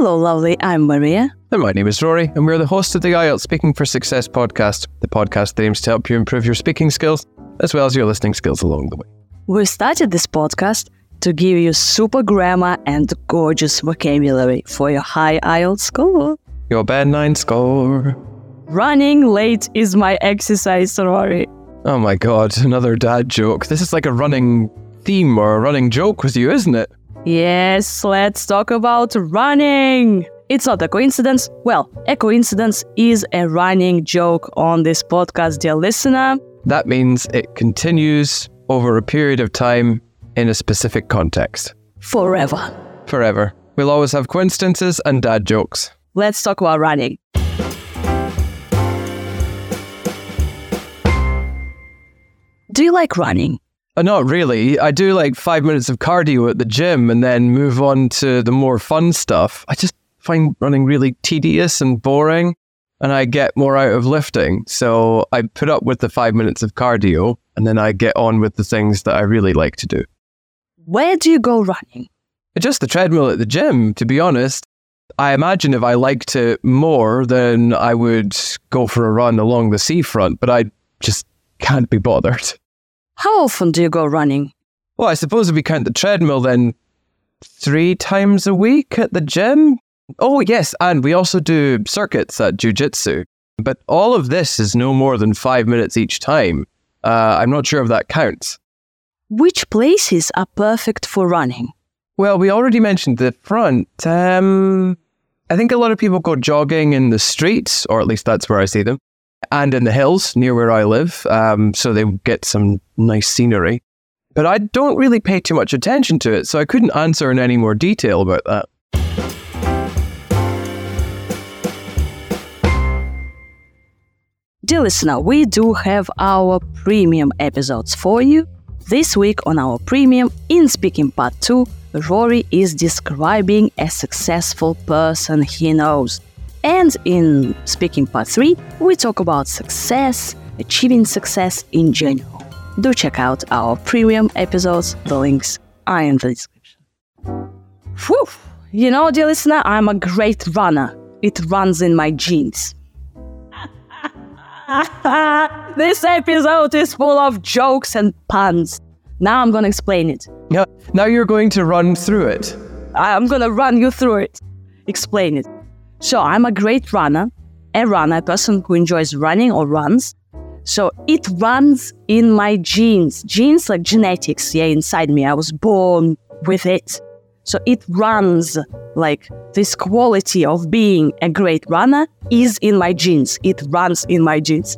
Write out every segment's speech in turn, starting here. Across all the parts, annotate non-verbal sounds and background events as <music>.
Hello, lovely. I'm Maria. And my name is Rory, and we're the hosts of the IELTS Speaking for Success podcast, the podcast that aims to help you improve your speaking skills as well as your listening skills along the way. We started this podcast to give you super grammar and gorgeous vocabulary for your high IELTS score. Your band nine score. Running late is my exercise, Rory. Oh my god, another dad joke. This is like a running theme or a running joke with you, isn't it? Yes, let's talk about running. It's not a coincidence. Well, a coincidence is a running joke on this podcast, dear listener. That means it continues over a period of time in a specific context. Forever. Forever. We'll always have coincidences and dad jokes. Let's talk about running. Do you like running? Uh, not really. I do like five minutes of cardio at the gym and then move on to the more fun stuff. I just find running really tedious and boring, and I get more out of lifting. So I put up with the five minutes of cardio and then I get on with the things that I really like to do. Where do you go running? Just the treadmill at the gym, to be honest. I imagine if I liked it more, then I would go for a run along the seafront, but I just can't be bothered. How often do you go running? Well, I suppose if we count the treadmill, then three times a week at the gym. Oh, yes, and we also do circuits at Jiu Jitsu. But all of this is no more than five minutes each time. Uh, I'm not sure if that counts. Which places are perfect for running? Well, we already mentioned the front. Um, I think a lot of people go jogging in the streets, or at least that's where I see them, and in the hills near where I live. Um, so they get some nice scenery. But I don't really pay too much attention to it, so I couldn't answer in any more detail about that. Dear listener, we do have our premium episodes for you. This week on our premium, in Speaking Part 2, Rory is describing a successful person he knows. And in Speaking Part 3, we talk about success, achieving success in general. Do check out our premium episodes, the links are in the description. Whew! You know, dear listener, I'm a great runner. It runs in my genes. <laughs> this episode is full of jokes and puns. Now I'm gonna explain it. Yeah, now you're going to run through it. I'm gonna run you through it. Explain it. So I'm a great runner, a runner, a person who enjoys running or runs. So it runs in my genes. Genes like genetics, yeah, inside me. I was born with it. So it runs like this quality of being a great runner is in my genes. It runs in my genes.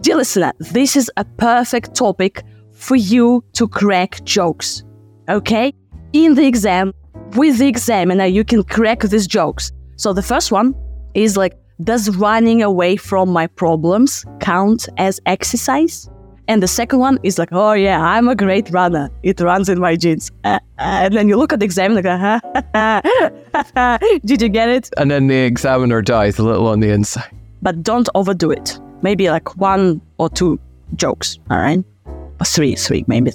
Dear listener, this is a perfect topic for you to crack jokes. Okay? In the exam, with the examiner, you can crack these jokes. So the first one is like, does running away from my problems count as exercise? And the second one is like, oh yeah, I'm a great runner. It runs in my genes. Uh, and then you look at the examiner, like, <laughs> did you get it? And then the examiner dies a little on the inside. But don't overdo it. Maybe like one or two jokes, all right? Or three, three, maybe.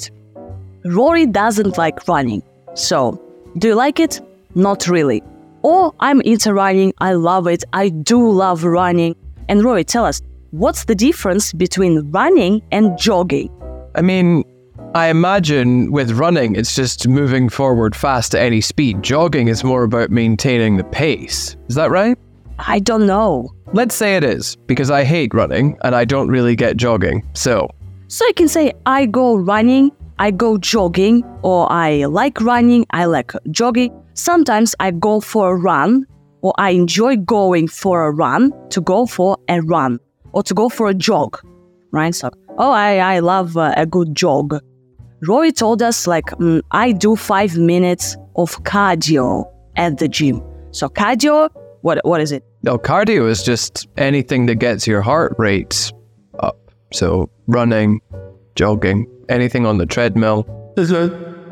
Rory doesn't like running. So, do you like it? Not really. Or I'm into running, I love it, I do love running. And Rory, tell us, what's the difference between running and jogging? I mean, I imagine with running, it's just moving forward fast at any speed. Jogging is more about maintaining the pace. Is that right? I don't know. Let's say it is, because I hate running and I don't really get jogging. So, So you can say, I go running, I go jogging, or I like running, I like jogging. Sometimes I go for a run, or I enjoy going for a run, to go for a run, or to go for a jog, right? So, oh, I, I love uh, a good jog. Rory told us, like, mm, I do five minutes of cardio at the gym. So, cardio, what, what is it? no, cardio is just anything that gets your heart rate up. So, running, jogging, anything on the treadmill.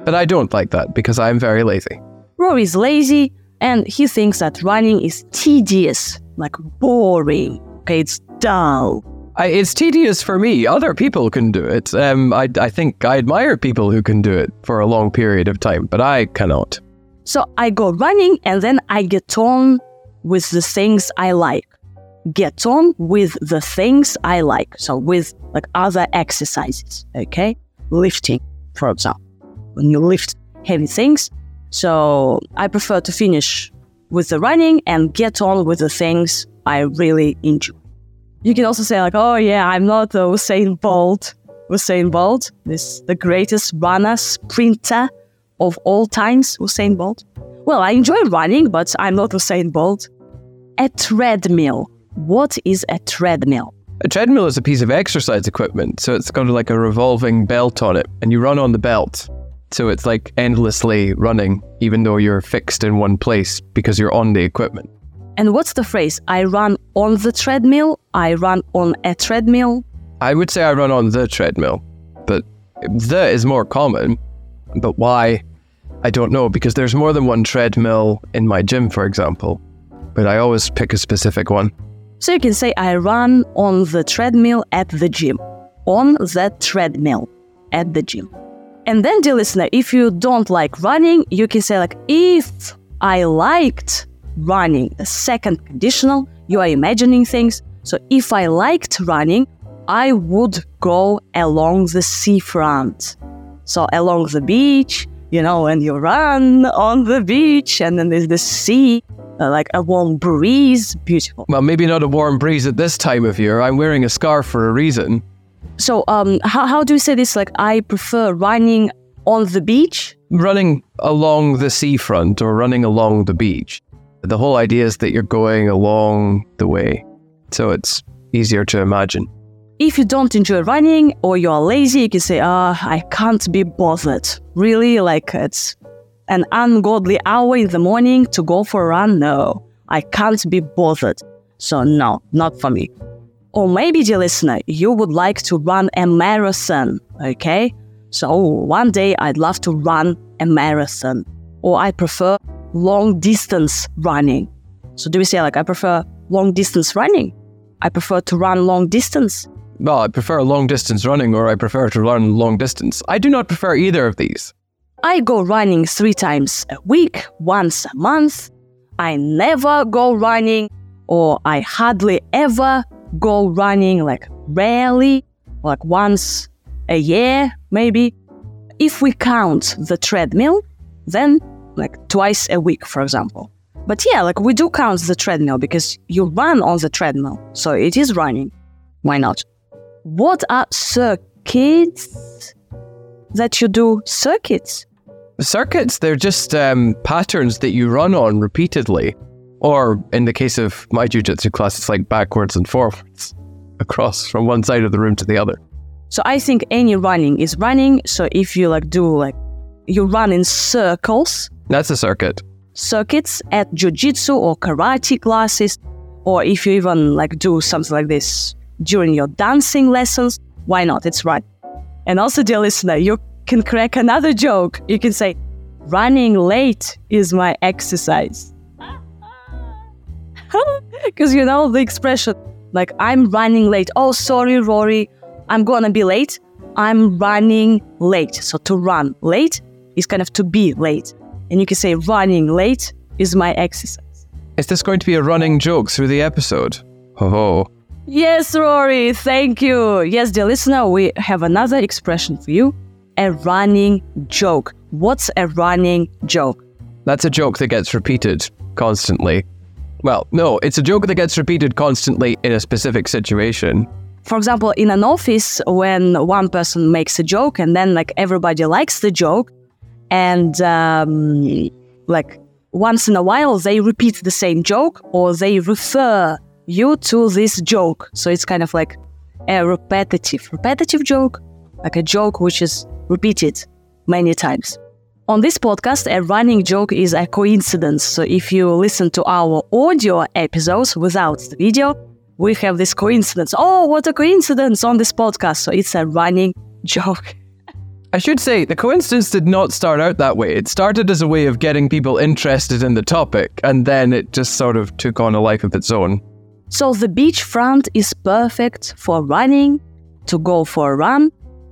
But I don't like that because I'm very lazy. Rory's lazy and he thinks that running is tedious, like boring. Okay, it's dull. I, it's tedious for me. Other people can do it. Um, I, I think I admire people who can do it for a long period of time, but I cannot. So I go running and then I get on with the things I like. Get on with the things I like. So with like other exercises, okay? Lifting, for example. When you lift heavy things. So I prefer to finish with the running and get on with the things I really enjoy. You can also say like, oh yeah, I'm not the Usain Bolt. Usain Bolt, this the greatest runner, sprinter of all times, Usain Bolt. Well, I enjoy running, but I'm not Usain Bolt. A treadmill. What is a treadmill? A treadmill is a piece of exercise equipment, so it's got like a revolving belt on it, and you run on the belt. So it's like endlessly running, even though you're fixed in one place because you're on the equipment. And what's the phrase? I run on the treadmill. I run on a treadmill. I would say I run on the treadmill, but the is more common. But why? I don't know because there's more than one treadmill in my gym, for example. But I always pick a specific one. So you can say, I run on the treadmill at the gym. On the treadmill at the gym. And then, dear listener, if you don't like running, you can say, like, if I liked running, the second conditional, you are imagining things. So if I liked running, I would go along the seafront. So along the beach, you know, and you run on the beach, and then there's the sea, uh, like a warm breeze, beautiful. Well, maybe not a warm breeze at this time of year. I'm wearing a scarf for a reason. So, um, how, how do you say this? Like, I prefer running on the beach. Running along the seafront or running along the beach. The whole idea is that you're going along the way, so it's easier to imagine. If you don't enjoy running or you're lazy, you can say, ah, oh, I can't be bothered. Really, like it's an ungodly hour in the morning to go for a run? No, I can't be bothered. So, no, not for me. Or maybe, dear listener, you would like to run a marathon, okay? So, one day I'd love to run a marathon. Or I prefer long distance running. So, do we say, like, I prefer long distance running? I prefer to run long distance. Well, I prefer long distance running or I prefer to run long distance. I do not prefer either of these. I go running three times a week, once a month. I never go running, or I hardly ever go running, like rarely, like once a year, maybe. If we count the treadmill, then like twice a week, for example. But yeah, like we do count the treadmill because you run on the treadmill, so it is running. Why not? What are circuits that you do? Circuits? Circuits, they're just um, patterns that you run on repeatedly. Or in the case of my jujitsu class, it's like backwards and forwards across from one side of the room to the other. So I think any running is running. So if you like do like you run in circles. That's a circuit. Circuits at jujitsu or karate classes, or if you even like do something like this during your dancing lessons, why not? It's right. And also, dear listener, you can crack another joke. You can say, running late is my exercise. <laughs> Because you know the expression, like, I'm running late. Oh, sorry, Rory, I'm gonna be late. I'm running late. So to run late is kind of to be late. And you can say, running late is my exercise. Is this going to be a running joke through the episode? Ho ho. Yes, Rory, thank you. Yes, dear listener, we have another expression for you a running joke. What's a running joke? That's a joke that gets repeated constantly. Well, no, it's a joke that gets repeated constantly in a specific situation. For example, in an office, when one person makes a joke and then like everybody likes the joke, and um, like once in a while they repeat the same joke or they refer you to this joke. So it's kind of like a repetitive, repetitive joke, like a joke which is repeated many times. On this podcast, a running joke is a coincidence. So if you listen to our audio episodes without the video, we have this coincidence. Oh, what a coincidence on this podcast. So it's a running joke. I should say, the coincidence did not start out that way. It started as a way of getting people interested in the topic, and then it just sort of took on a life of its own. So the beachfront is perfect for running, to go for a run.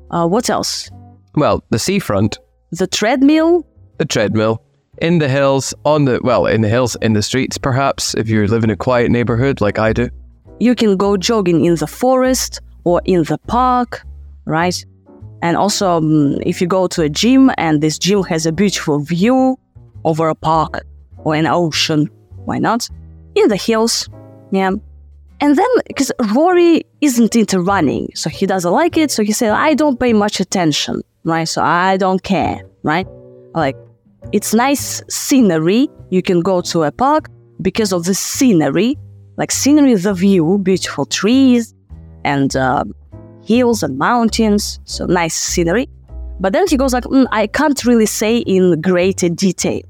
Uh, what else? Well, the seafront. The treadmill. The treadmill. in the hills, on the, well, in the hills, in the streets, perhaps, if you live in a quiet neighborhood like I do. You can go jogging in the forest or in the park, right? And also, um, if you go to a gym and this gym has a beautiful view over a park or an ocean, why not? In the hills, yeah. And then, because Rory isn't into running, so he doesn't like it, so he said, I don't pay much attention, right? So I don't care, right? Like, it's nice scenery. You can go to a park because of the scenery, like scenery, the view, beautiful trees and uh, hills and mountains, so nice scenery. But then he goes like, mm, I can't really say in greater detail.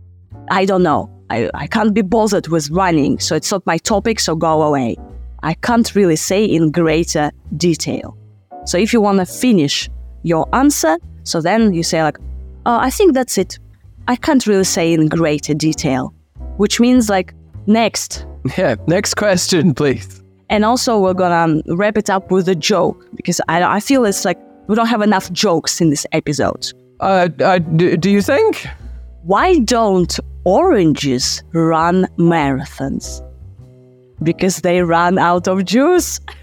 I don't know. I, I can't be bothered with running, so it's not my topic, so go away. I can't really say in greater detail. So if you want to finish your answer, so then you say like, oh, I think that's it. I can't really say in greater detail, which means like next. <laughs> Yeah, next question, please. And also, we're gonna wrap it up with a joke because I, I feel it's like we don't have enough jokes in this episode. Uh, uh do, do you think? Why don't oranges run marathons? Because they run out of juice. <laughs>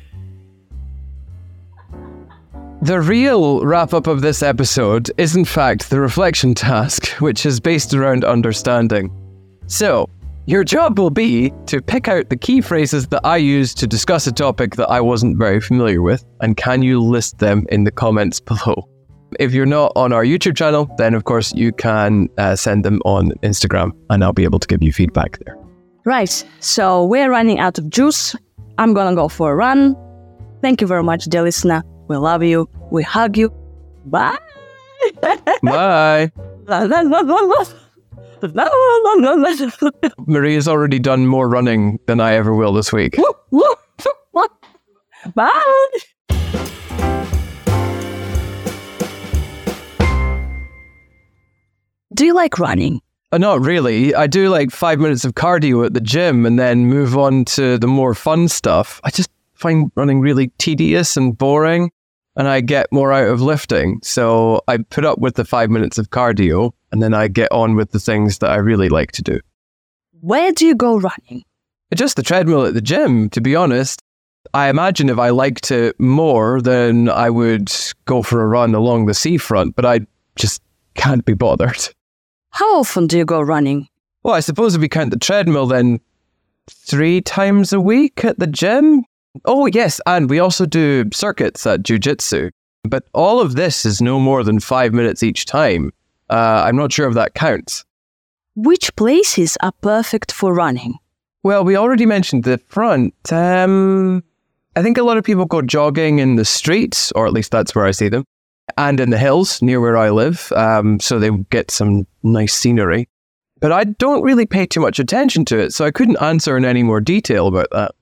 The real wrap up of this episode is, in fact, the reflection task, which is based around understanding. So, your job will be to pick out the key phrases that I used to discuss a topic that I wasn't very familiar with, and can you list them in the comments below? If you're not on our YouTube channel, then of course you can uh, send them on Instagram, and I'll be able to give you feedback there. Right, so we're running out of juice. I'm gonna go for a run. Thank you very much, dear listener. We love you. We hug you. Bye. Bye. <laughs> Maria's already done more running than I ever will this week. Bye. Do you like running? Uh, not really. I do like five minutes of cardio at the gym and then move on to the more fun stuff. I just find running really tedious and boring and I get more out of lifting. So I put up with the five minutes of cardio and then I get on with the things that I really like to do. Where do you go running? Just the treadmill at the gym, to be honest. I imagine if I liked it more, then I would go for a run along the seafront, but I just can't be bothered. How often do you go running? Well, I suppose if we count the treadmill, then three times a week at the gym. Oh, yes, and we also do circuits at Jiu-Jitsu. But all of this is no more than five minutes each time. Uh, I'm not sure if that counts. Which places are perfect for running? Well, we already mentioned the front. Um, I think a lot of people go jogging in the streets, or at least that's where I see them, and in the hills near where I live. Um, so they get some nice scenery. But I don't really pay too much attention to it, so I couldn't answer in any more detail about that.